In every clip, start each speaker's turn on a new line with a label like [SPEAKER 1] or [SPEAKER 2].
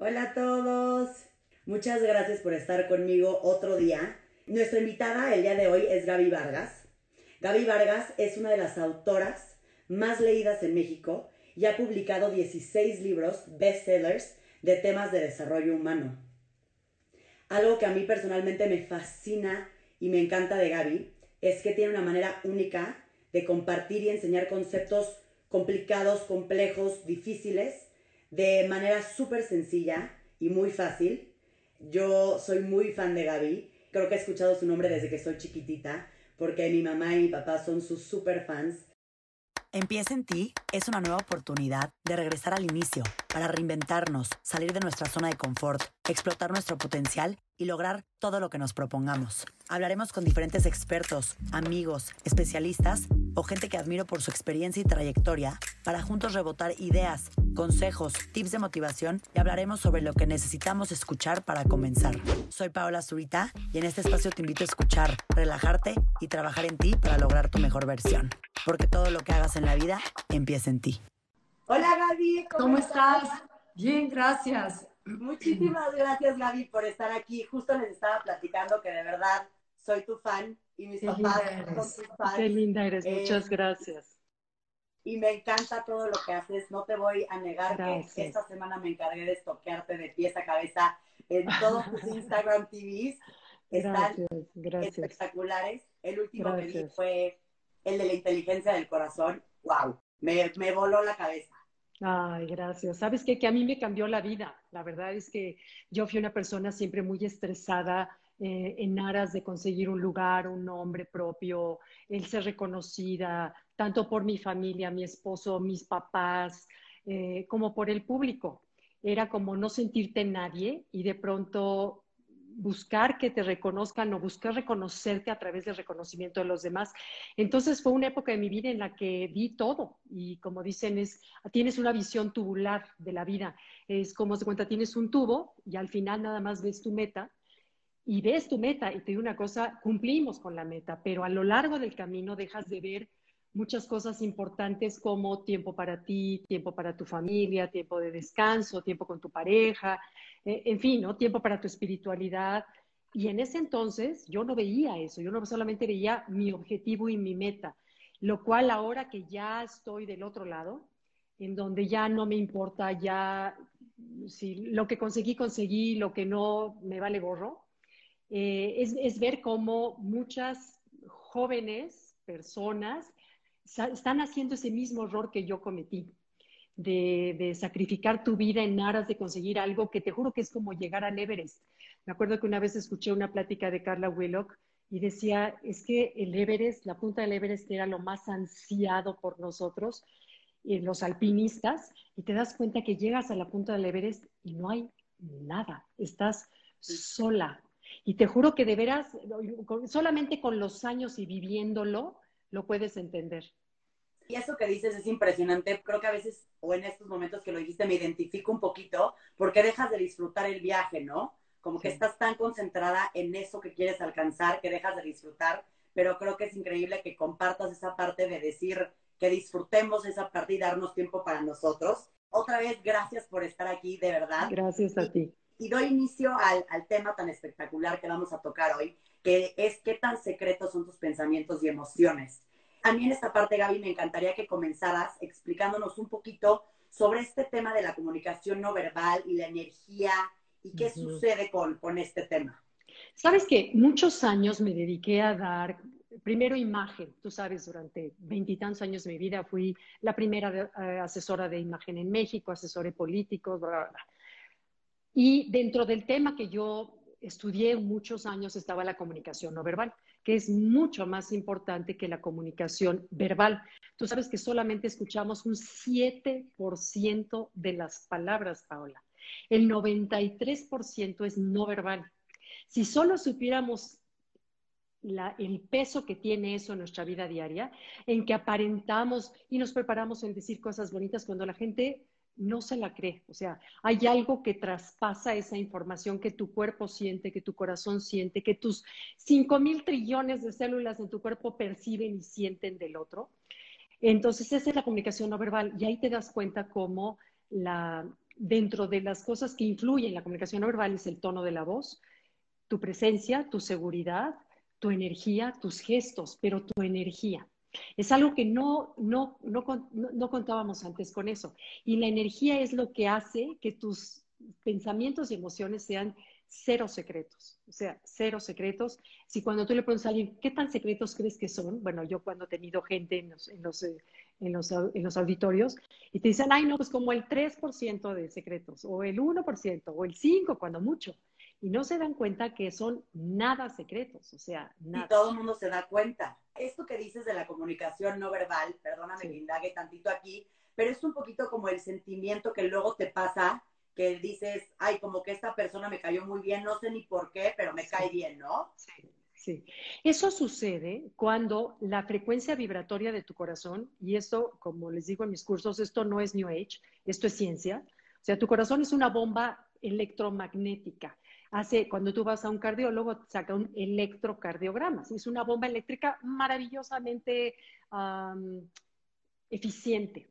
[SPEAKER 1] Hola a todos. Muchas gracias por estar conmigo otro día. Nuestra invitada el día de hoy es Gaby Vargas. Gaby Vargas es una de las autoras más leídas en México y ha publicado 16 libros bestsellers de temas de desarrollo humano. Algo que a mí personalmente me fascina y me encanta de Gaby es que tiene una manera única de compartir y enseñar conceptos complicados, complejos, difíciles, de manera súper sencilla y muy fácil. Yo soy muy fan de Gaby, creo que he escuchado su nombre desde que soy chiquitita, porque mi mamá y mi papá son sus super fans. Empieza en ti es una nueva oportunidad de regresar al inicio, para reinventarnos, salir de nuestra zona de confort, explotar nuestro potencial y lograr todo lo que nos propongamos. Hablaremos con diferentes expertos, amigos, especialistas o gente que admiro por su experiencia y trayectoria para juntos rebotar ideas, consejos, tips de motivación y hablaremos sobre lo que necesitamos escuchar para comenzar. Soy Paola Zurita y en este espacio te invito a escuchar, relajarte y trabajar en ti para lograr tu mejor versión. Porque todo lo que hagas en la vida empieza en ti. Hola Gaby,
[SPEAKER 2] ¿cómo, estás? Bien, gracias.
[SPEAKER 1] Muchísimas gracias, Gaby, por estar aquí. Justo les estaba platicando que de verdad soy tu fan y mis papás son tus fans.
[SPEAKER 2] Qué linda eres, eh, muchas gracias.
[SPEAKER 1] Y me encanta todo lo que haces. No te voy a negar que esta semana me encargué de estoquearte de pies a cabeza en todos tus Instagram TVs. Están espectaculares. El último que vi fue el de la inteligencia del corazón. ¡Wow! Me, me voló la cabeza.
[SPEAKER 2] Ay, gracias. Sabes qué? que a mí me cambió la vida. La verdad es que yo fui una persona siempre muy estresada eh, en aras de conseguir un lugar, un nombre propio, el ser reconocida, tanto por mi familia, mi esposo, mis papás, eh, como por el público. Era como no sentirte nadie y de pronto buscar que te reconozcan o buscar reconocerte a través del reconocimiento de los demás. Entonces fue una época de mi vida en la que vi todo y como dicen es, tienes una visión tubular de la vida. Es como se cuenta, tienes un tubo y al final nada más ves tu meta y ves tu meta y te digo una cosa, cumplimos con la meta, pero a lo largo del camino dejas de ver muchas cosas importantes como tiempo para ti, tiempo para tu familia, tiempo de descanso, tiempo con tu pareja, eh, en fin, ¿no? Tiempo para tu espiritualidad. Y en ese entonces yo no veía eso, yo no solamente veía mi objetivo y mi meta, lo cual ahora que ya estoy del otro lado, en donde ya no me importa, ya si lo que conseguí, conseguí, lo que no me vale gorro, eh, es, es ver cómo muchas jóvenes personas están haciendo ese mismo error que yo cometí, de, sacrificar tu vida en aras de conseguir algo que te juro que es como llegar al Everest. Me acuerdo que una vez escuché una plática de Carla Willock y decía, es que el Everest, la punta del Everest era lo más ansiado por nosotros, eh, los alpinistas, y te das cuenta que llegas a la punta del Everest y no hay nada, estás sola. Y te juro que de veras, solamente con los años y viviéndolo, lo puedes entender.
[SPEAKER 1] Y eso que dices es impresionante. Creo que a veces, o en estos momentos que lo dijiste, me identifico un poquito, porque dejas de disfrutar el viaje, ¿no? Como que estás tan concentrada en eso que quieres alcanzar que dejas de disfrutar. Pero creo que es increíble que compartas esa parte de decir que disfrutemos esa parte y darnos tiempo para nosotros. Otra vez, gracias por estar aquí, de verdad.
[SPEAKER 2] Gracias a ti.
[SPEAKER 1] Y doy inicio al, al tema tan espectacular que vamos a tocar hoy, que es qué tan secretos son tus pensamientos y emociones. A mí en esta parte, Gaby, me encantaría que comenzaras explicándonos un poquito sobre este tema de la comunicación no verbal y la energía y qué sucede con, con este tema.
[SPEAKER 2] Sabes que muchos años me dediqué a dar primero imagen. Tú sabes, durante veintitantos años de mi vida fui la primera eh, asesora de imagen en México, asesora políticos, bla, bla, bla. Y dentro del tema que yo estudié muchos años estaba la comunicación no verbal, que es mucho más importante que la comunicación verbal. Tú sabes que solamente escuchamos un 7% de las palabras, Paola. El 93% es no verbal. Si solo supiéramos el peso que tiene eso en nuestra vida diaria, en que aparentamos y nos preparamos en decir cosas bonitas cuando la gente no se la cree. O sea, hay algo que traspasa esa información que tu cuerpo siente, que tu corazón siente, que tus cinco mil trillones de células en tu cuerpo perciben y sienten del otro. Entonces, esa es la comunicación no verbal. Y ahí te das cuenta cómo la, dentro de las cosas que influyen en la comunicación no verbal es el tono de la voz, tu presencia, tu seguridad, tu energía, tus gestos, pero tu energía. Es algo que no, no, no, no, contábamos antes con eso. Y la energía es lo que hace que tus pensamientos y emociones sean cero secretos, o sea, cero secretos. Si cuando tú le preguntas a alguien, ¿qué tan secretos crees que son? Bueno, yo cuando he tenido gente en los, en los, eh, en los, en los auditorios y te dicen, ay, no, pues como el 3% de secretos, o el 1%, o el 5% cuando mucho. Y no se dan cuenta que son nada secretos, o sea, nada.
[SPEAKER 1] Y todo el mundo se da cuenta. Esto que dices de la comunicación no verbal, perdóname que indague tantito aquí, pero es un poquito como el sentimiento que luego te pasa que dices, ay, como que esta persona me cayó muy bien, no sé ni por qué, pero me cae bien, ¿no?
[SPEAKER 2] Sí, sí. Eso sucede cuando la frecuencia vibratoria de tu corazón, y esto, como les digo en mis cursos, esto no es New Age, esto es ciencia. O sea, tu corazón es una bomba electromagnética. Hace, cuando tú vas a un cardiólogo, saca un electrocardiograma. Es una bomba eléctrica maravillosamente eficiente.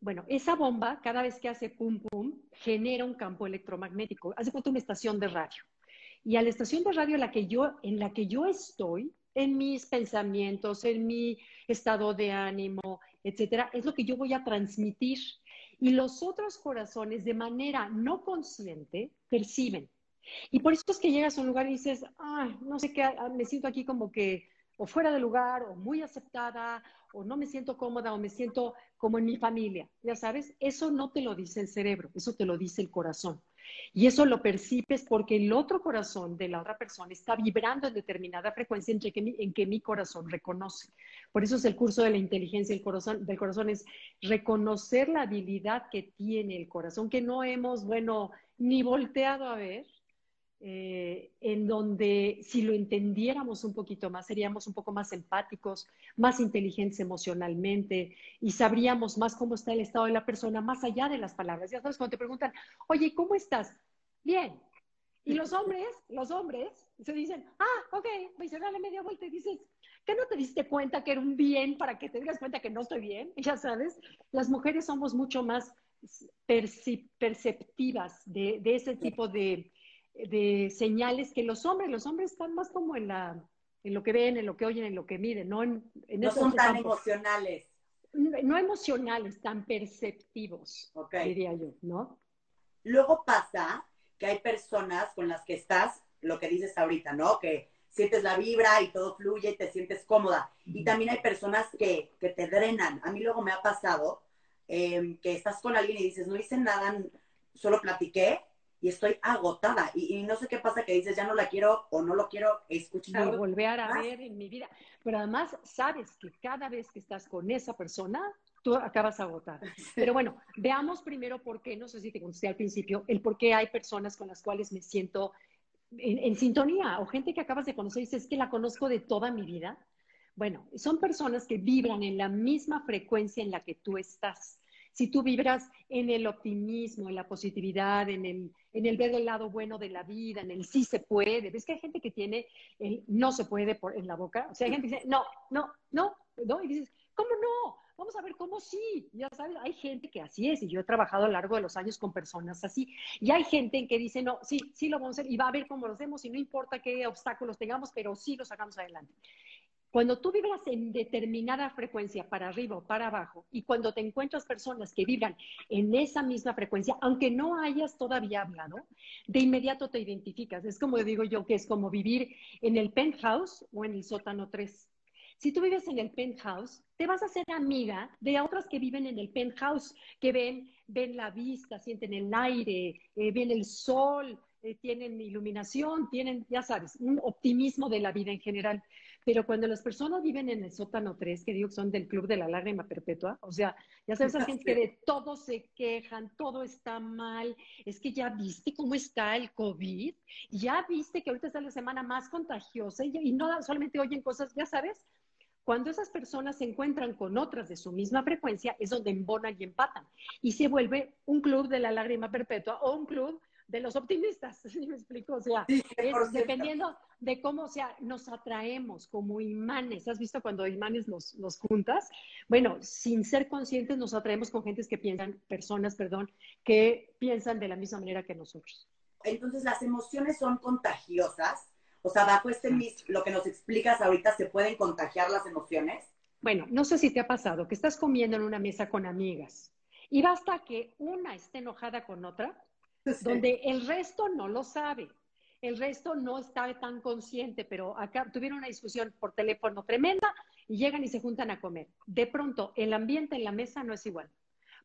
[SPEAKER 2] Bueno, esa bomba, cada vez que hace pum pum, genera un campo electromagnético. Hace cuenta una estación de radio. Y a la estación de radio en la que yo, en la que yo estoy, en mis pensamientos, en mi estado de ánimo, etcétera, es lo que yo voy a transmitir. Y los otros corazones, de manera no consciente, perciben. Y por eso es que llegas a un lugar y dices, ay, no sé qué, ah, me siento aquí como que o fuera de lugar, o muy aceptada, o no me siento cómoda, o me siento como en mi familia. Ya sabes, eso no te lo dice el cerebro, eso te lo dice el corazón. Y eso lo percibes porque el otro corazón de la otra persona está vibrando en determinada frecuencia en que mi, en que mi corazón reconoce. Por eso es el curso de la inteligencia del corazón, del corazón, es reconocer la habilidad que tiene el corazón, que no hemos, bueno, ni volteado a ver, eh, en donde si lo entendiéramos un poquito más, seríamos un poco más empáticos, más inteligentes emocionalmente y sabríamos más cómo está el estado de la persona más allá de las palabras. Ya sabes, cuando te preguntan, oye, ¿cómo estás? Bien. Y los hombres, los hombres, se dicen, ah, ok, voy a darle media vuelta y dices, ¿qué no te diste cuenta que era un bien para que te digas cuenta que no estoy bien? Ya sabes, las mujeres somos mucho más perceptivas de ese tipo de, de señales que los hombres, los hombres están más como en la en lo que ven, en lo que oyen, en lo que miden, no en,
[SPEAKER 1] No son tan emocionales.
[SPEAKER 2] No emocionales, tan perceptivos, diría yo, ¿no?
[SPEAKER 1] Luego pasa que hay personas con las que estás, lo que dices ahorita, ¿no? Que sientes la vibra y todo fluye y te sientes cómoda. Y también hay personas que, que te drenan. A mí luego me ha pasado em, que estás con alguien y dices, no hice nada, solo platiqué y estoy agotada. Y, no sé qué pasa que dices, ya no la quiero o no lo quiero escuchar.
[SPEAKER 2] Volver a ver en mi vida. Pero además sabes que cada vez que estás con esa persona, tú acabas agotada. Pero bueno, veamos primero por qué, no sé si te contesté al principio, el por qué hay personas con las cuales me siento en, en sintonía o gente que acabas de conocer y dices, es que la conozco de toda mi vida. Bueno, son personas que vibran en la misma frecuencia en la que tú estás si tú vibras en el optimismo, en la positividad, en el, en el ver el lado bueno de la vida, en el sí se puede. ¿Ves que hay gente que tiene el no se puede por, en la boca? O sea, hay gente que dice, no, no, no, no. Y dices, ¿cómo no? Vamos a ver cómo sí. Ya sabes, hay gente que así es. Y yo he trabajado a lo largo de los años con personas así. Y hay gente en que dice, no, sí, sí lo vamos a hacer. Y va a ver cómo lo hacemos. Y no importa qué obstáculos tengamos, pero sí lo sacamos adelante. Cuando tú vibras en determinada frecuencia, para arriba o para abajo, y cuando te encuentras personas que vibran en esa misma frecuencia, aunque no hayas todavía hablado, de inmediato te identificas. Es como digo yo, que es como vivir en el penthouse o en el sótano 3. Si tú vives en el penthouse, te vas a hacer amiga de otras que viven en el penthouse, que ven, ven la vista, sienten el aire, eh, ven el sol, eh, tienen iluminación, tienen, ya sabes, un optimismo de la vida en general. Pero cuando las personas viven en el sótano 3, que digo que son del club de la lágrima perpetua, o sea, ya sabes, esa gente que de todo se quejan, todo está mal, es que ya viste cómo está el COVID, ya viste que ahorita está la semana más contagiosa y, y no solamente oyen cosas, ya sabes, cuando esas personas se encuentran con otras de su misma frecuencia, es donde embonan y empatan. Y se vuelve un club de la lágrima perpetua o un club de los optimistas, ¿sí me explico? O sea, dependiendo de cómo, o sea, nos atraemos como imanes. ¿Has visto cuando imanes los, los juntas? Bueno, sin ser conscientes nos atraemos con gentes que piensan, personas, perdón, que piensan de la misma manera que nosotros.
[SPEAKER 1] Entonces, las emociones son contagiosas. O sea, bajo este lo que nos explicas ahorita, ¿se pueden contagiar las emociones?
[SPEAKER 2] Bueno, no sé si te ha pasado que estás comiendo en una mesa con amigas y basta que una esté enojada con otra, donde el resto no lo sabe. El resto no está tan consciente, pero acá tuvieron una discusión por teléfono tremenda y llegan y se juntan a comer. De pronto, el ambiente en la mesa no es igual.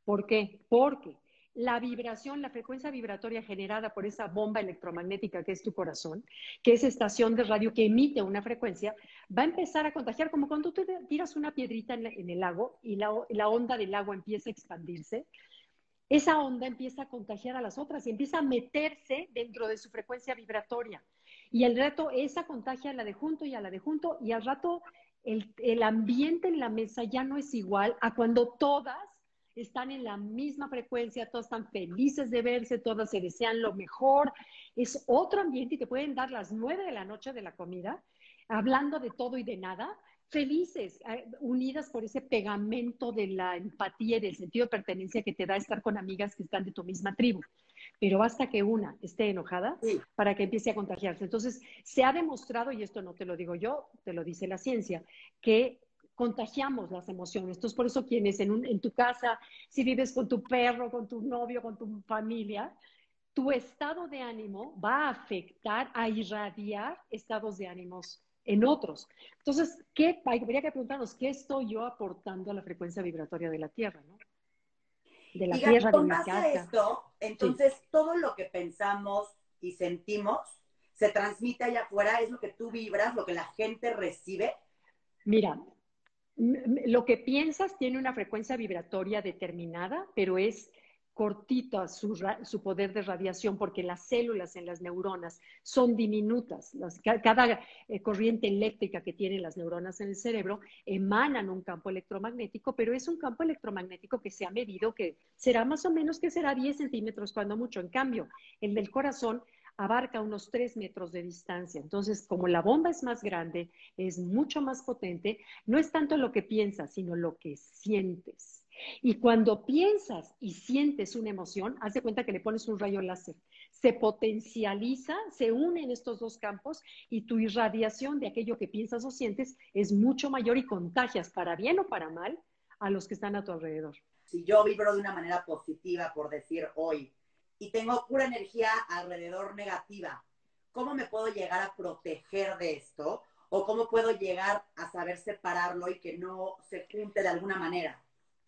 [SPEAKER 2] ¿Por qué? Porque la vibración, la frecuencia vibratoria generada por esa bomba electromagnética que es tu corazón, que es estación de radio que emite una frecuencia, va a empezar a contagiar, como cuando tú tiras una piedrita en, el lago y la, la, onda del agua empieza a expandirse, esa onda empieza a contagiar a las otras y empieza a meterse dentro de su frecuencia vibratoria. Y al rato esa contagia a la de junto y a la de junto y al rato el, el ambiente en la mesa ya no es igual a cuando todas están en la misma frecuencia, todas están felices de verse, todas se desean lo mejor. Es otro ambiente y te pueden dar las nueve de la noche de la comida, hablando de todo y de nada, felices, eh, unidas por ese pegamento de la empatía y del sentido de pertenencia que te da estar con amigas que están de tu misma tribu. Pero basta que una esté enojada para que empiece a contagiarse. Entonces, se ha demostrado, y esto no te lo digo yo, te lo dice la ciencia, que contagiamos las emociones. Entonces, por eso quienes en, en tu casa, si vives con tu perro, con tu novio, con tu familia, tu estado de ánimo va a afectar, a irradiar estados de ánimos en otros. Entonces, ¿qué, habría que preguntarnos qué estoy yo aportando a la frecuencia vibratoria de la Tierra, ¿no?
[SPEAKER 1] De la Tierra, de mi casa. esto, entonces, todo lo que pensamos y sentimos se transmite allá afuera, es lo que tú vibras, lo que la gente recibe.
[SPEAKER 2] Mira, lo que piensas tiene una frecuencia vibratoria determinada, pero es cortita su, poder de radiación porque las células en las neuronas son diminutas. cada eh, corriente eléctrica que tienen las neuronas en el cerebro emanan un campo electromagnético, pero es un campo electromagnético que se ha medido que será más o menos que será 10 centímetros cuando mucho. En cambio, el del corazón abarca unos 3 metros de distancia. Entonces, como la bomba es más grande, es mucho más potente, no es tanto lo que piensas, sino lo que sientes. Y cuando piensas y sientes una emoción, haz cuenta que le pones un rayo láser. Se potencializa, se unen estos dos campos y tu irradiación de aquello que piensas o sientes es mucho mayor y contagias para bien o para mal a los que están a tu alrededor.
[SPEAKER 1] Si yo vibro de una manera positiva, por decir hoy, y tengo pura energía alrededor negativa, ¿cómo me puedo llegar a proteger de esto? ¿O cómo puedo llegar a saber separarlo y que no se junte de alguna manera?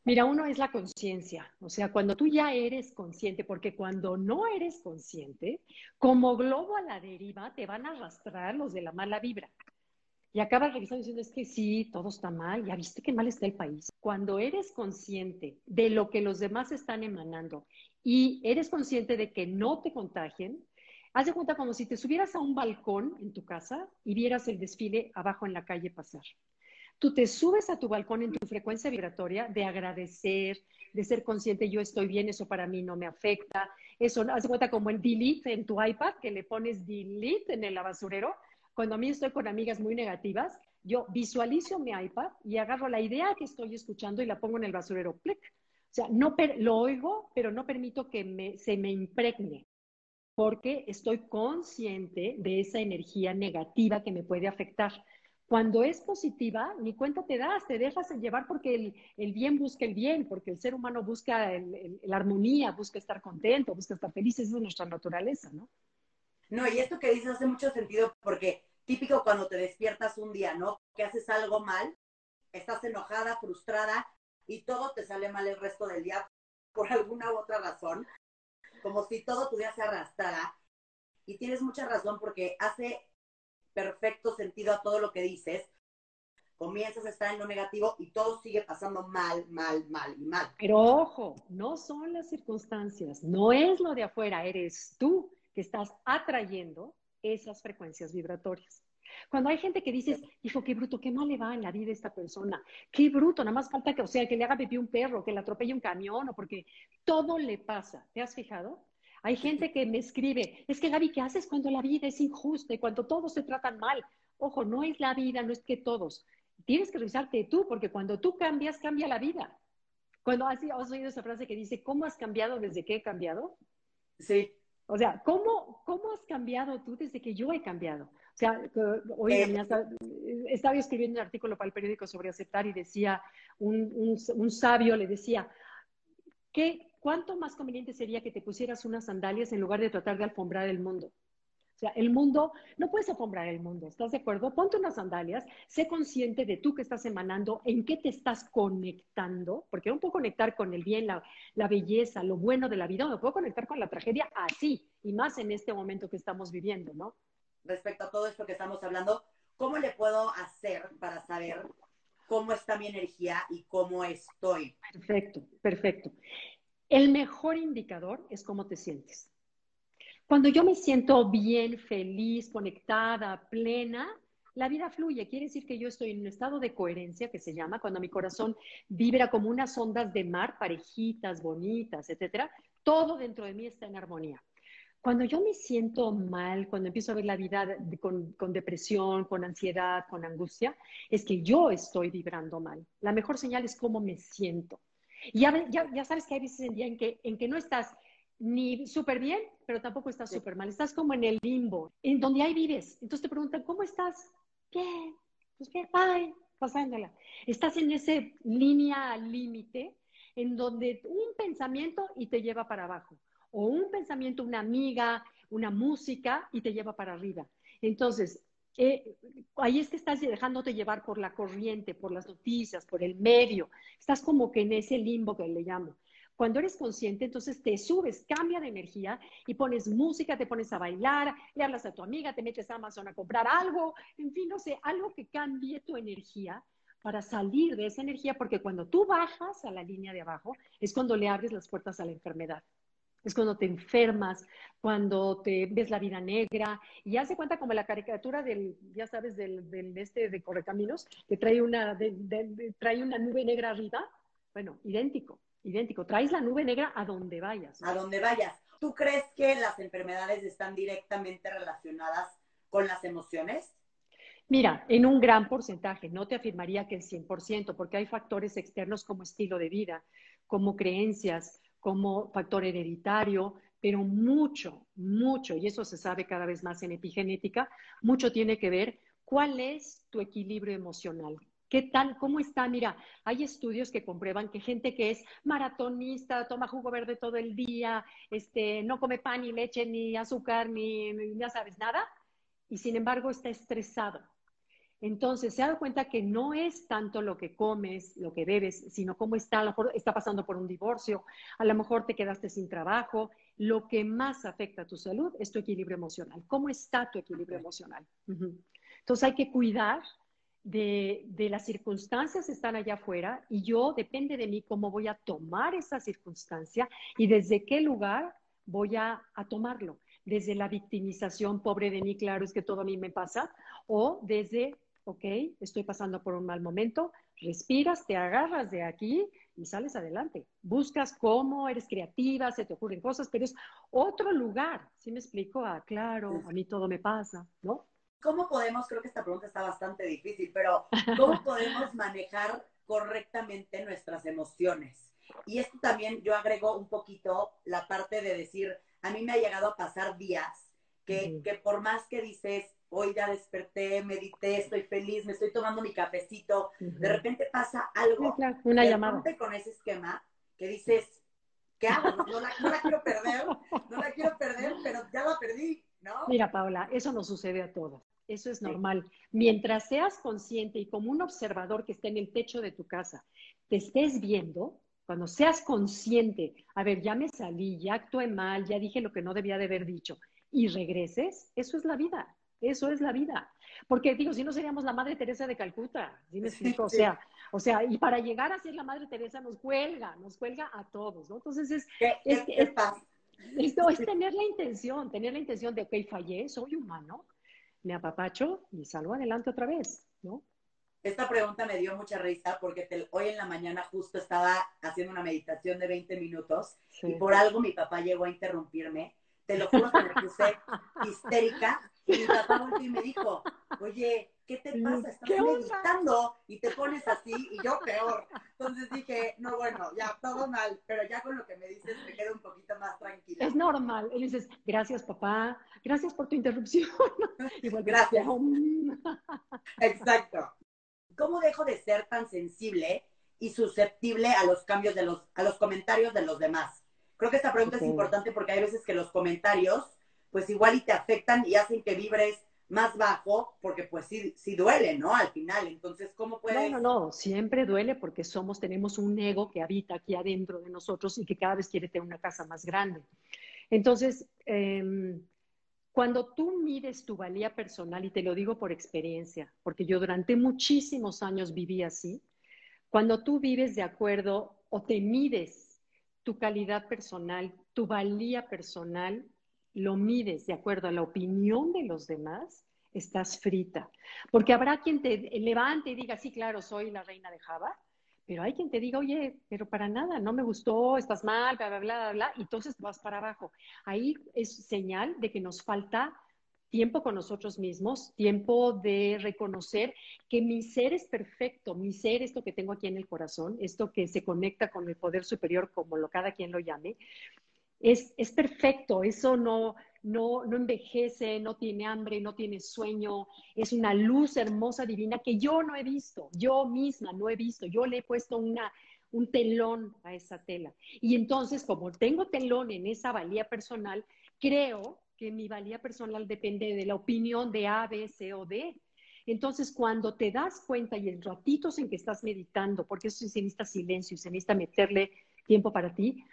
[SPEAKER 2] Mira, uno es la conciencia, o sea, cuando tú ya eres consciente, porque cuando no eres consciente, como globo a la deriva, te van a arrastrar los de la mala vibra. Y acabas revisando diciendo, es que sí, todo está mal, ya viste qué mal está el país. Cuando eres consciente de lo que los demás están emanando y eres consciente de que no te contagien, haz de cuenta como si te subieras a un balcón en tu casa y vieras el desfile abajo en la calle pasar. Tú te subes a tu balcón en tu frecuencia vibratoria de agradecer, de ser consciente, yo estoy bien, eso para mí no me afecta. Eso, haz cuenta como el delete en tu iPad, que le pones delete en el basurero. Cuando a mí estoy con amigas muy negativas, yo visualizo mi iPad y agarro la idea que estoy escuchando y la pongo en el basurero. ¡Plic! O sea, no lo oigo, pero no permito que se me impregne, porque estoy consciente de esa energía negativa que me puede afectar. Cuando es positiva, ni cuenta te das, te dejas llevar porque el, bien busca el bien, porque el ser humano busca la armonía, busca estar contento, busca estar feliz, esa es nuestra naturaleza, ¿no?
[SPEAKER 1] No, y esto que dices hace mucho sentido porque típico cuando te despiertas un día, ¿no? Que haces algo mal, estás enojada, frustrada, y todo te sale mal el resto del día por alguna u otra razón, como si todo tu día se arrastrara. Y tienes mucha razón porque hace perfecto sentido a todo lo que dices. Comienzas a estar en lo negativo y todo sigue pasando mal, mal, mal y mal.
[SPEAKER 2] Pero ojo, no son las circunstancias, no es lo de afuera, eres tú que estás atrayendo esas frecuencias vibratorias. Cuando hay gente que dices, hijo, qué bruto, qué mal le va en la vida a esta persona, qué bruto, nada más falta que, o sea, que le haga pipí un perro, que le atropelle un camión, o porque todo le pasa. ¿Te has fijado? Hay gente que me escribe, es que Gaby, ¿qué haces cuando la vida es injusta y cuando todos se tratan mal? Ojo, no es la vida, no es que todos. Tienes que revisarte tú, porque cuando tú cambias, cambia la vida. Cuando has, has oído esa frase que dice, ¿cómo has cambiado desde que he cambiado?
[SPEAKER 1] Sí.
[SPEAKER 2] O sea, ¿cómo, ¿cómo has cambiado tú desde que yo he cambiado? O sea, hoy eh, estaba, escribiendo un artículo para el periódico sobre aceptar y decía, un, un, un sabio le decía, ¿qué, ¿cuánto más conveniente sería que te pusieras unas sandalias en lugar de tratar de alfombrar el mundo? O sea, el mundo, no puedes alfombrar el mundo, ¿estás de acuerdo? Ponte unas sandalias, sé consciente de tú que estás emanando, en qué te estás conectando, porque no puedo conectar con el bien, la, la belleza, lo bueno de la vida, no puedo conectar con la tragedia así, y más en este momento que estamos viviendo, ¿no?
[SPEAKER 1] Respecto a todo esto que estamos hablando, ¿cómo le puedo hacer para saber cómo está mi energía y cómo estoy?
[SPEAKER 2] Perfecto, perfecto. El mejor indicador es cómo te sientes. Cuando yo me siento bien, feliz, conectada, plena, la vida fluye. Quiere decir que yo estoy en un estado de coherencia que se llama cuando mi corazón vibra como unas ondas de mar, parejitas, bonitas, etcétera. Todo dentro de mí está en armonía. Cuando yo me siento mal, cuando empiezo a ver la vida con, con, depresión, con ansiedad, con angustia, es que yo estoy vibrando mal. La mejor señal es cómo me siento. Y ya, ya, sabes que hay veces en día en que, en que no estás ni súper bien, pero tampoco estás súper mal. Estás como en el limbo, en donde ahí vives. Entonces te preguntan, ¿cómo estás? Bien, pues bien, bye, pasándola. Estás en esa línea límite en donde un pensamiento y te lleva para abajo, o un pensamiento, una amiga, una música y te lleva para arriba. Entonces, eh, ahí es que estás dejándote llevar por la corriente, por las noticias, por el medio. Estás como que en ese limbo que le llamo. Cuando eres consciente, entonces te subes, cambia de energía y pones música, te pones a bailar, le hablas a tu amiga, te metes a Amazon a comprar algo, en fin, no sé, algo que cambie tu energía para salir de esa energía, porque cuando tú bajas a la línea de abajo es cuando le abres las puertas a la enfermedad es cuando te enfermas, cuando te ves la vida negra, y hace cuenta como la caricatura del, ya sabes, del, del este de Correcaminos, que trae una, trae una nube negra arriba, bueno, idéntico, idéntico, traes la nube negra a donde vayas.
[SPEAKER 1] A donde vayas. ¿Tú crees que las enfermedades están directamente relacionadas con las emociones?
[SPEAKER 2] Mira, en un gran porcentaje, no te afirmaría que el 100%, porque hay factores externos como estilo de vida, como creencias, como factor hereditario, pero mucho, mucho, y eso se sabe cada vez más en epigenética, mucho tiene que ver cuál es tu equilibrio emocional. ¿Qué tal? ¿Cómo está? Mira, hay estudios que comprueban que gente que es maratonista, toma jugo verde todo el día, este, no come pan ni leche ni azúcar ni, ya sabes nada, y sin embargo está estresado, entonces, se ha dado cuenta que no es tanto lo que comes, lo que bebes, sino cómo está, a lo mejor está pasando por un divorcio, a lo mejor te quedaste sin trabajo. Lo que más afecta a tu salud es tu equilibrio emocional. ¿Cómo está tu equilibrio emocional? Entonces, hay que cuidar de, de, las circunstancias que están allá afuera y yo, depende de mí, cómo voy a tomar esa circunstancia y desde qué lugar voy a, a tomarlo desde la victimización, pobre de mí, claro, es que todo a mí me pasa, o desde ok, estoy pasando por un mal momento, respiras, te agarras de aquí y sales adelante. Buscas cómo, eres creativa, se te ocurren cosas, pero es otro lugar. ¿Sí me explico? Ah, claro, a mí todo me pasa, ¿no?
[SPEAKER 1] ¿Cómo podemos, creo que esta pregunta está bastante difícil, pero ¿cómo podemos manejar correctamente nuestras emociones? Y esto también yo agrego un poquito la parte de decir, a mí me ha llegado a pasar días que, que por más que dices, hoy ya desperté, medité, estoy feliz, me estoy tomando mi cafecito, de repente pasa algo
[SPEAKER 2] una llamada
[SPEAKER 1] con ese esquema que dices, ¿qué hago? No la, quiero perder, no la quiero perder, pero ya la perdí, ¿no?
[SPEAKER 2] Mira, Paula, eso nos sucede a todos. Eso es normal. Mientras seas consciente y como un observador que esté en el techo de tu casa, te estés viendo, cuando seas consciente, a ver, ya me salí, ya actué mal, ya dije lo que no debía de haber dicho, y regreses, eso es la vida. Eso es la vida. Porque digo, si no seríamos la Madre Teresa de Calcuta, ¿sí me explico? O sea, o sea, y para llegar a ser la Madre Teresa nos cuelga, nos cuelga a todos, ¿no? Entonces es, es, es, es tener la intención, tener la intención de, ok, fallé, soy humano, me apapacho y salgo adelante otra vez, ¿no?
[SPEAKER 1] Esta pregunta me dio mucha risa porque hoy en la mañana justo estaba haciendo una meditación de 20 minutos y por algo mi papá llegó a interrumpirme. Te lo juro que me puse histérica y mi papá volvió y me dijo, oye, ¿qué te pasa? Estás meditando y te pones así y yo peor. Entonces dije, no, bueno, ya todo mal, pero ya con lo que me dices me quedo un poquito más tranquila.
[SPEAKER 2] Es normal. Y dices, gracias papá, gracias por tu interrupción.
[SPEAKER 1] gracias. Exacto. ¿Cómo dejo de ser tan sensible y susceptible a los cambios de los, a los comentarios de los demás? Creo que esta pregunta es importante porque hay veces que los comentarios pues igual y te afectan y hacen que vibres más bajo, porque pues sí, sí duele, ¿no? Al final, entonces, ¿cómo puedes...?
[SPEAKER 2] No, no, no, siempre duele porque somos, tenemos un ego que habita aquí adentro de nosotros y que cada vez quiere tener una casa más grande. Entonces, em, cuando tú mides tu valía personal, y te lo digo por experiencia, porque yo durante muchísimos años viví así, cuando tú vives de acuerdo o te mides tu calidad personal, tu valía personal, lo mides de acuerdo a la opinión de los demás, estás frita. Porque habrá quien te levante y diga, sí, claro, soy la reina de Java, pero hay quien te diga, oye, pero para nada, no me gustó, estás mal, bla, bla, bla, bla, bla, y entonces vas para abajo. Ahí es señal de que nos falta tiempo con nosotros mismos, tiempo de reconocer que mi ser es perfecto, mi ser, esto que tengo aquí en el corazón, esto que se conecta con el poder superior, como lo, cada quien lo llame, es, es perfecto, eso no, no, no envejece, no tiene hambre, no tiene sueño, es una luz hermosa, divina que yo no he visto, yo misma no he visto, yo le he puesto una, un telón a esa tela. Y entonces, como tengo telón en esa valía personal, creo que mi valía personal depende de la opinión de A, B, C o D. Entonces, cuando te das cuenta y en ratitos en que estás meditando, porque eso se necesita silencio y se necesita meterle tiempo para ti,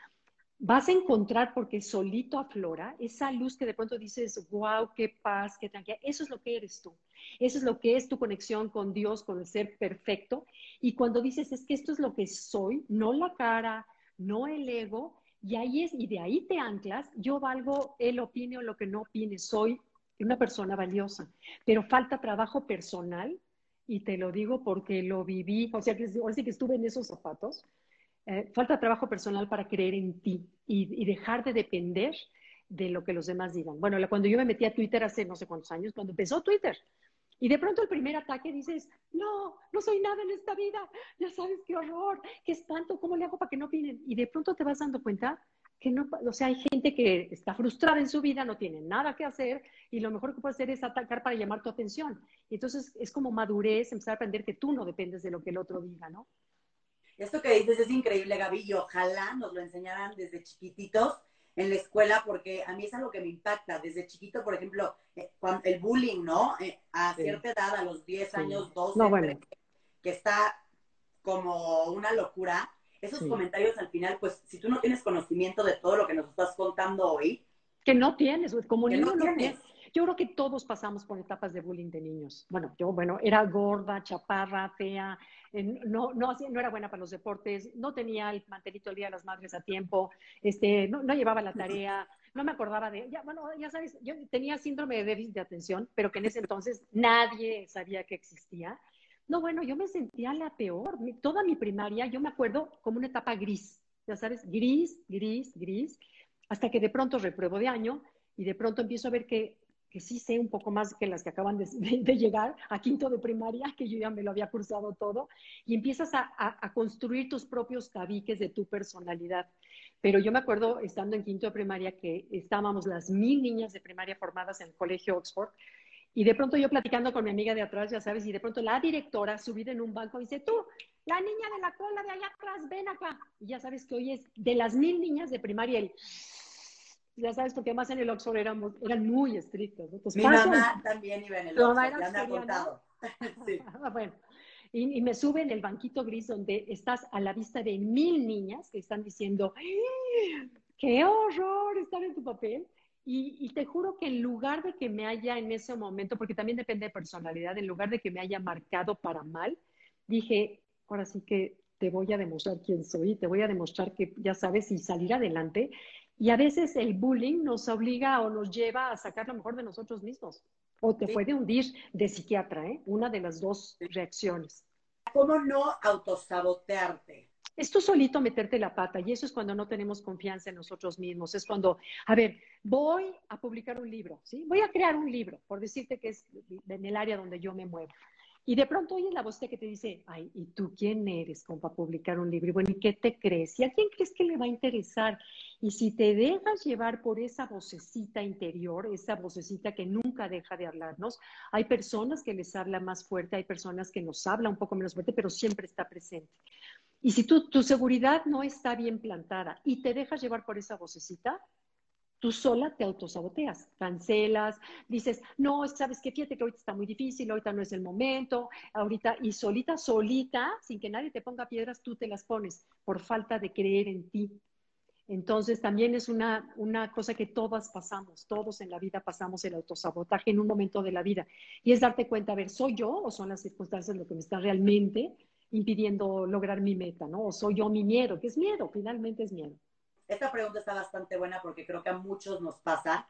[SPEAKER 2] vas a encontrar, porque solito aflora, esa luz que de pronto dices, wow, qué paz, qué tranquilidad. Eso es lo que eres tú. Eso es lo que es tu conexión con Dios, con el ser perfecto. Y cuando dices, es que esto es lo que soy, no la cara, no el ego, y ahí es, y de ahí te anclas, yo valgo, él opine o lo que no opine, soy una persona valiosa. Pero falta trabajo personal, y te lo digo porque lo viví, o sea, que ahora sí que estuve en esos zapatos eh, falta trabajo personal para creer en ti y, dejar de depender de lo que los demás digan. Bueno, cuando yo me metí a Twitter hace no sé cuántos años, cuando empezó Twitter, y de pronto el primer ataque dices, no, no soy nada en esta vida, ya sabes qué horror, qué espanto, ¿cómo le hago para que no opinen? Y de pronto te vas dando cuenta que no, o sea, hay gente que está frustrada en su vida, no tiene nada que hacer y lo mejor que puede hacer es atacar para llamar tu atención. Y entonces es como madurez, empezar a aprender que tú no dependes de lo que el otro diga, ¿no?
[SPEAKER 1] Esto que dices es increíble, Gaby, y ojalá nos lo enseñaran desde chiquititos en la escuela, porque a mí es algo que me impacta. Desde chiquito, por ejemplo, eh, el bullying, ¿no? Eh, a cierta edad, a los 10 años, 12, que está como una locura. Esos comentarios al final, pues, si tú no tienes conocimiento de todo lo que nos estás contando hoy.
[SPEAKER 2] Que no tienes, como niño no, tienes. Yo creo que todos pasamos por etapas de bullying de niños. Bueno, yo, bueno, era gorda, chaparra, fea, no, no, no era buena para los deportes, no tenía el mantelito el Día de las Madres a tiempo, este, no, no llevaba la tarea, no me acordaba de, ya, bueno, ya sabes, yo tenía síndrome de déficit de atención, pero que en ese entonces nadie sabía que existía. No, bueno, yo me sentía la peor. Toda mi primaria, yo me acuerdo como una etapa gris, ya sabes, gris, gris, gris, hasta que de pronto repruebo de año y de pronto empiezo a ver que que sí sé un poco más que las que acaban de, llegar a quinto de primaria, que yo ya me lo había cursado todo, y empiezas a, construir tus propios tabiques de tu personalidad. Pero yo me acuerdo, estando en quinto de primaria, que estábamos las mil niñas de primaria formadas en el colegio Oxford, y de pronto yo platicando con mi amiga de atrás, ya sabes, y de pronto la directora subida en un banco dice, tú, la niña de la cola de allá atrás, ven acá. Y ya sabes que hoy es de las mil niñas de primaria, el ya sabes, porque además en el Oxford éramos, eran muy estrictos.
[SPEAKER 1] Mi mamá también iba en el Oxford, ya me ha contado.
[SPEAKER 2] sí. Ah, bueno, y, y, me sube en el banquito gris donde estás a la vista de mil niñas que están diciendo, ¡qué horror estar en tu papel! Y, y, te juro que en lugar de que me haya en ese momento, porque también depende de personalidad, en lugar de que me haya marcado para mal, dije, ahora sí que te voy a demostrar quién soy, te voy a demostrar que ya sabes, y salir adelante Y a veces el bullying nos obliga o nos lleva a sacar lo mejor de nosotros mismos. O te puede hundir de psiquiatra, ¿eh? Una de las dos reacciones.
[SPEAKER 1] ¿Cómo no autosabotearte?
[SPEAKER 2] Es tú solito meterte la pata y eso es cuando no tenemos confianza en nosotros mismos. Es cuando, a ver, voy a publicar un libro, ¿sí? Voy a crear un libro, por decirte que es en el área donde yo me muevo. Y de pronto oyes la voz que te dice, ay, ¿y tú quién eres como para publicar un libro? Y bueno, ¿y qué te crees? ¿Y a quién crees que le va a interesar? Y si te dejas llevar por esa vocecita interior, esa vocecita que nunca deja de hablarnos, hay personas que les habla más fuerte, hay personas que nos habla un poco menos fuerte, pero siempre está presente. Y si tú, tu seguridad no está bien plantada y te dejas llevar por esa vocecita, tú sola te autosaboteas, cancelas, dices, no, sabes que fíjate que ahorita está muy difícil, ahorita no es el momento, ahorita, y solita, solita, sin que nadie te ponga piedras, tú te las pones por falta de creer en ti. Entonces también es una, una cosa que todas pasamos, todos en la vida pasamos el autosabotaje en un momento de la vida. Y es darte cuenta, a ver, ¿soy yo o son las circunstancias lo que me está realmente impidiendo lograr mi meta, ¿no? O soy yo mi miedo, que es miedo, finalmente es miedo.
[SPEAKER 1] Esta pregunta está bastante buena porque creo que a muchos nos pasa.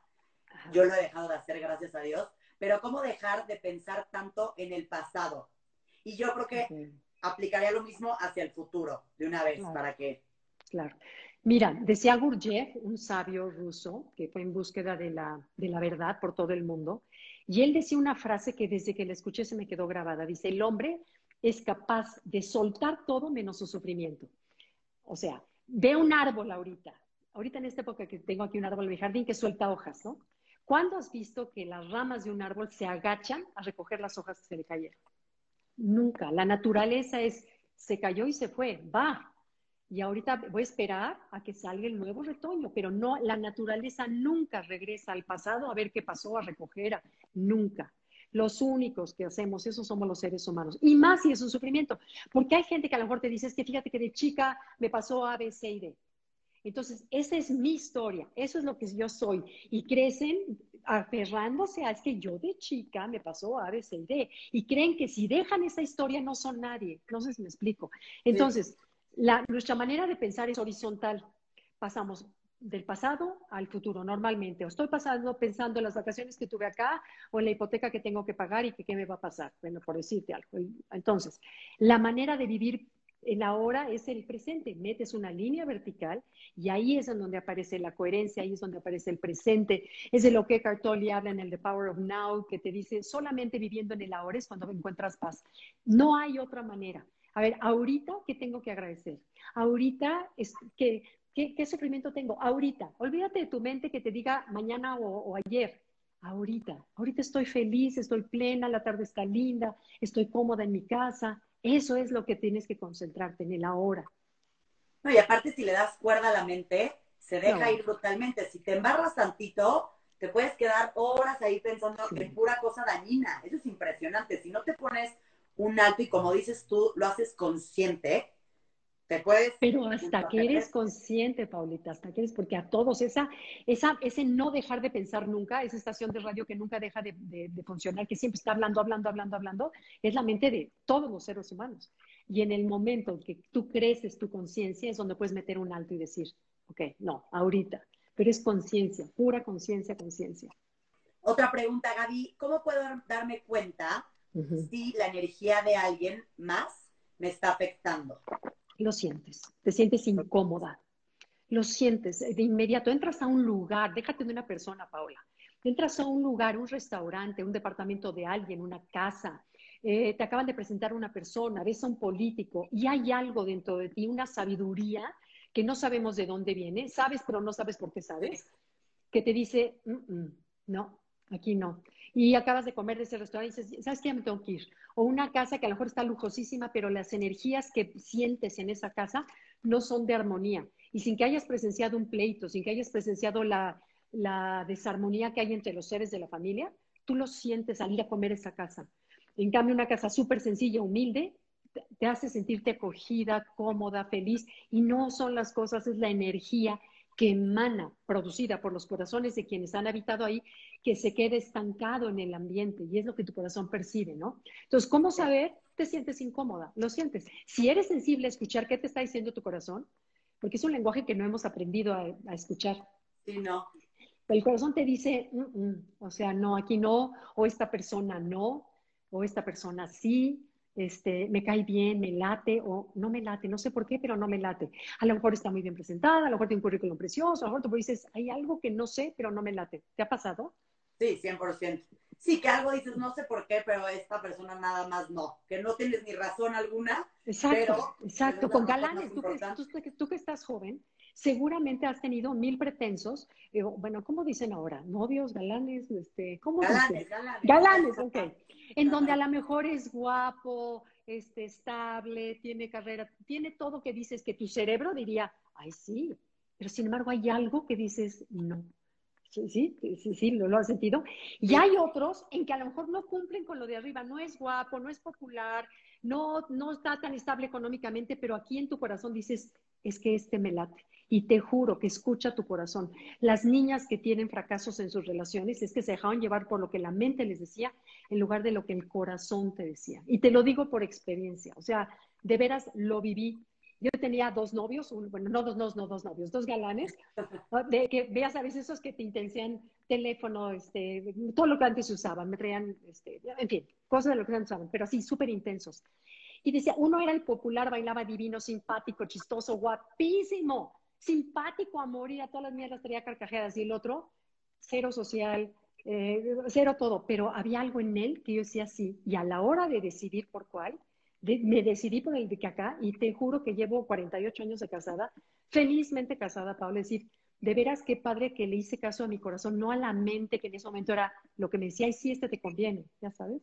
[SPEAKER 1] Yo lo he dejado de hacer, gracias a Dios. Pero ¿cómo dejar de pensar tanto en el pasado? Y yo creo que aplicaría lo mismo hacia el futuro, de una vez, para que...
[SPEAKER 2] Claro. Mira, decía Gurdjieff, un sabio ruso que fue en búsqueda de la, de la verdad por todo el mundo, y él decía una frase que desde que la escuché se me quedó grabada. Dice, el hombre es capaz de soltar todo menos su sufrimiento. O sea, Ve un árbol ahorita. Ahorita en esta época que tengo aquí un árbol en mi jardín que suelta hojas, ¿no? ¿Cuándo has visto que las ramas de un árbol se agachan a recoger las hojas que se le cayeron? Nunca. La naturaleza es, se cayó y se fue, va. Y ahorita voy a esperar a que salga el nuevo retoño, pero no, la naturaleza nunca regresa al pasado a ver qué pasó, a recoger, nunca. Los únicos que hacemos eso somos los seres humanos. Y más si es un sufrimiento. Porque hay gente que a lo mejor te dice, es que fíjate que de chica me pasó A, B, C y D. Entonces, esa es mi historia, eso es lo que yo soy. Y crecen aferrándose a, es que yo de chica me pasó A, B, C y D. Y creen que si dejan esa historia no son nadie. No sé si me explico. Entonces, la, nuestra manera de pensar es horizontal. Pasamos del pasado al futuro, normalmente. O estoy pasando, pensando en las vacaciones que tuve acá o en la hipoteca que tengo que pagar y que qué me va a pasar. Bueno, por decirte algo. Entonces, la manera de vivir el ahora es el presente. Metes una línea vertical y ahí es en donde aparece la coherencia, ahí es donde aparece el presente. Es de lo que Cartoli habla en el The Power of Now, que te dice, solamente viviendo en el ahora es cuando encuentras paz. No hay otra manera. A ver, ahorita, ¿qué tengo que agradecer? Ahorita es que ¿Qué, sufrimiento tengo? Ahorita. Olvídate de tu mente que te diga mañana o, ayer. Ahorita. Ahorita estoy feliz, estoy plena, la tarde está linda, estoy cómoda en mi casa. Eso es lo que tienes que concentrarte en el ahora.
[SPEAKER 1] No, y aparte si le das cuerda a la mente, se deja ir totalmente. Si te embarras tantito, te puedes quedar horas ahí pensando en pura cosa dañina. Eso es impresionante. Si no te pones un alto y como dices tú, lo haces consciente,
[SPEAKER 2] pero hasta que eres consciente, Paulita, hasta que eres, porque a todos, esa, esa, ese no dejar de pensar nunca, esa estación de radio que nunca deja de, de, funcionar, que siempre está hablando, hablando, hablando, hablando, es la mente de todos los seres humanos. Y en el momento en que tú creces tu conciencia es donde puedes meter un alto y decir, ok, no, ahorita, pero es conciencia, pura conciencia, conciencia.
[SPEAKER 1] Otra pregunta, Gaby, ¿cómo puedo darme cuenta si la energía de alguien más me está afectando?
[SPEAKER 2] Lo sientes, te sientes incómoda, lo sientes de inmediato, entras a un lugar, déjate de una persona, Paola, entras a un lugar, un restaurante, un departamento de alguien, una casa, eh, te acaban de presentar una persona, ves a un político y hay algo dentro de ti, una sabiduría que no sabemos de dónde viene, sabes pero no sabes por qué sabes, que te dice, mm, mm, no, aquí no y acabas de comer de ese restaurante y dices, ¿sabes qué? Me tengo que ir. O una casa que a lo mejor está lujosísima, pero las energías que sientes en esa casa no son de armonía. Y sin que hayas presenciado un pleito, sin que hayas presenciado la, la desarmonía que hay entre los seres de la familia, tú lo sientes al ir a comer esa casa. En cambio, una casa súper sencilla, humilde, te hace sentirte acogida, cómoda, feliz, y no son las cosas, es la energía que emana, producida por los corazones de quienes han habitado ahí, que se quede estancado en el ambiente y es lo que tu corazón percibe, ¿no? Entonces, ¿cómo saber? Te sientes incómoda, lo sientes. Si eres sensible a escuchar qué te está diciendo tu corazón, porque es un lenguaje que no hemos aprendido a, escuchar,
[SPEAKER 1] Sí, no.
[SPEAKER 2] El corazón te dice, mm, mm", o sea, no, aquí no, o esta persona no, o esta persona sí, este, me cae bien, me late o no me late, no sé por qué, pero no me late. A lo mejor está muy bien presentada, a lo mejor tiene un currículum precioso, a lo mejor tú dices, hay algo que no sé, pero no me late. ¿Te ha pasado?
[SPEAKER 1] Sí, 100%. Sí, que algo dices, no sé por qué, pero esta persona nada más no, que no tienes ni razón alguna.
[SPEAKER 2] Exacto, exacto, con galanes, tú que, tú, que, estás joven, seguramente has tenido mil pretensos, bueno, ¿cómo dicen ahora? Novios, galanes, este, ¿cómo
[SPEAKER 1] galanes? Galanes,
[SPEAKER 2] galanes, ok en donde a lo mejor es guapo, este, estable, tiene carrera, tiene todo que dices que tu cerebro diría, ay, sí, pero sin embargo hay algo que dices, no. Sí, sí, sí, sí, lo, lo has sentido. Y hay otros en que a lo mejor no cumplen con lo de arriba, no es guapo, no es popular, no, no está tan estable económicamente, pero aquí en tu corazón dices, es que este me late. Y te juro que escucha tu corazón. Las niñas que tienen fracasos en sus relaciones es que se dejaron llevar por lo que la mente les decía en lugar de lo que el corazón te decía. Y te lo digo por experiencia. O sea, de veras lo viví. Yo tenía dos novios, bueno, no dos, no, no dos novios, dos galanes, de que veas a veces esos que te intensian teléfono, este, todo lo que antes usaban, me traían, este, en fin, cosas de lo que antes usaban, pero así, súper intensos. Y decía, uno era el popular, bailaba divino, simpático, chistoso, guapísimo simpático a a todas las mierdas traía carcajeadas, y el otro, cero social, eh, cero todo, pero había algo en él que yo decía sí, y a la hora de decidir por cuál, me decidí por el de que acá, y te juro que llevo 48 años de casada, felizmente casada, Pablo, decir, de veras qué padre que le hice caso a mi corazón, no a la mente que en ese momento era lo que me decía, y sí, este te conviene, ya sabes.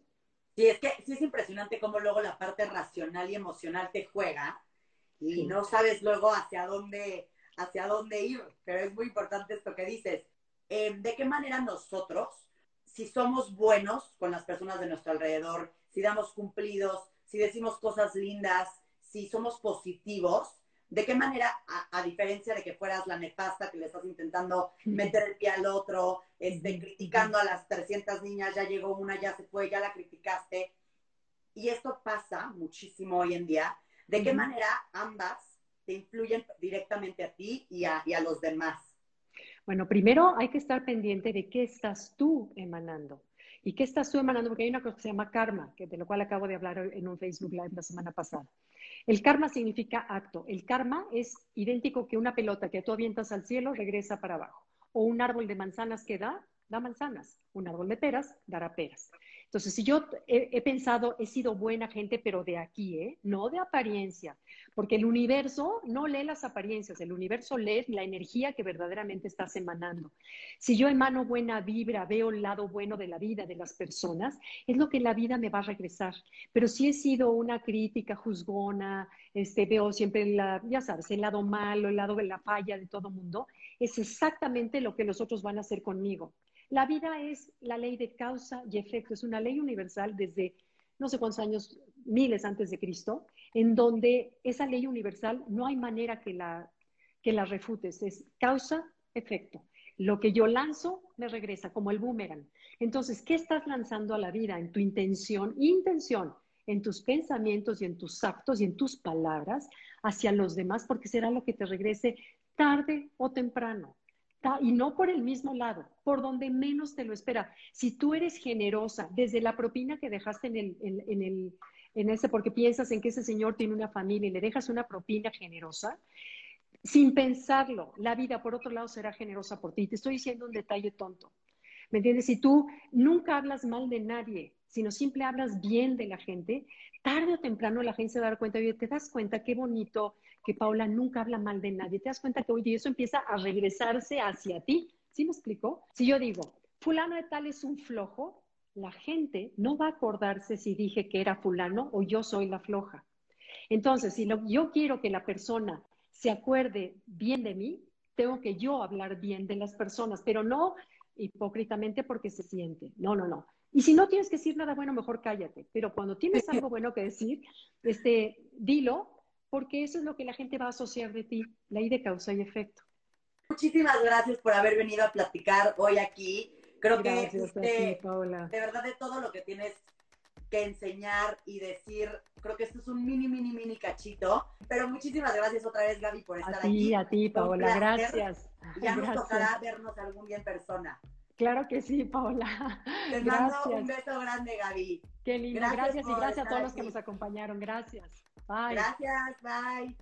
[SPEAKER 1] Sí, es que sí es impresionante cómo luego la parte racional y emocional te juega y no sabes luego hacia dónde, hacia dónde ir, pero es muy importante esto que dices. Em, ¿De qué manera nosotros, si somos buenos con las personas de nuestro alrededor, si damos cumplidos, si decimos cosas lindas, si somos positivos, ¿de qué manera, a, diferencia de que fueras la nefasta que le estás intentando meter el pie al otro, este, criticando a las 300 niñas, ya llegó una, ya se fue, ya la criticaste? Y esto pasa muchísimo hoy en día. ¿De qué manera ambas te influyen directamente a ti y a, los demás?
[SPEAKER 2] Bueno, primero hay que estar pendiente de qué estás tú emanando. ¿Y qué estás tú emanando? Porque hay una cosa que se llama karma, que de lo cual acabo de hablar en un Facebook Live la semana pasada. El karma significa acto. El karma es idéntico que una pelota que tú avientas al cielo regresa para abajo. O un árbol de manzanas que da, da manzanas. Un árbol de peras dará peras. Entonces, si yo he, pensado, he sido buena gente, pero de aquí, ¿eh? no de apariencia, porque el universo no lee las apariencias, el universo lee la energía que verdaderamente estás emanando. Si yo emano buena vibra, veo el lado bueno de la vida de las personas, es lo que la vida me va a regresar. Pero si he sido una crítica juzgona, este, veo siempre, la, ya sabes, el lado malo, el lado de la falla de todo mundo, es exactamente lo que los otros van a hacer conmigo. La vida es la ley de causa y efecto, es una ley universal desde no sé cuántos años, miles antes de Cristo, en donde esa ley universal no hay manera que la, que la refutes, es causa-efecto. Lo que yo lanzo me regresa, como el boomerang. Entonces, ¿qué estás lanzando a la vida en tu intención? Intención, en tus pensamientos y en tus actos y en tus palabras hacia los demás, porque será lo que te regrese tarde o temprano y no por el mismo lado, por donde menos te lo espera. Si tú eres generosa, desde la propina que dejaste en, el, en, el, en ese, porque piensas en que ese señor tiene una familia y le dejas una propina generosa, sin pensarlo, la vida por otro lado será generosa por ti. Te estoy diciendo un detalle tonto. ¿Me entiendes? Si tú nunca hablas mal de nadie, sino siempre hablas bien de la gente, tarde o temprano la gente se va a dar cuenta, oye, te das cuenta qué bonito que Paula nunca habla mal de nadie, te das cuenta que, oye, eso empieza a regresarse hacia ti. ¿Sí me explico? Si yo digo, fulano de tal es un flojo, la gente no va a acordarse si dije que era fulano o yo soy la floja. Entonces, si yo quiero que la persona se acuerde bien de mí, tengo que yo hablar bien de las personas, pero no hipócritamente porque se siente. No, no, no. Y si no tienes que decir nada bueno, mejor cállate. Pero cuando tienes algo bueno que decir, este, dilo, porque eso es lo que la gente va a asociar de ti, ley de causa y efecto.
[SPEAKER 1] Muchísimas gracias por haber venido a platicar hoy aquí. Creo que de verdad de todo lo que tienes que enseñar y decir. Creo que esto es un mini, mini, mini cachito. Pero muchísimas gracias otra vez, Gaby, por estar aquí.
[SPEAKER 2] A ti, a ti, Paola, gracias.
[SPEAKER 1] Ya nos tocará vernos algún día en persona.
[SPEAKER 2] Claro que sí, Paola.
[SPEAKER 1] Te mando un beso grande, Gaby.
[SPEAKER 2] Qué lindo. Gracias, gracias y gracias a todos los que nos acompañaron. Gracias. Bye.
[SPEAKER 1] Gracias, bye.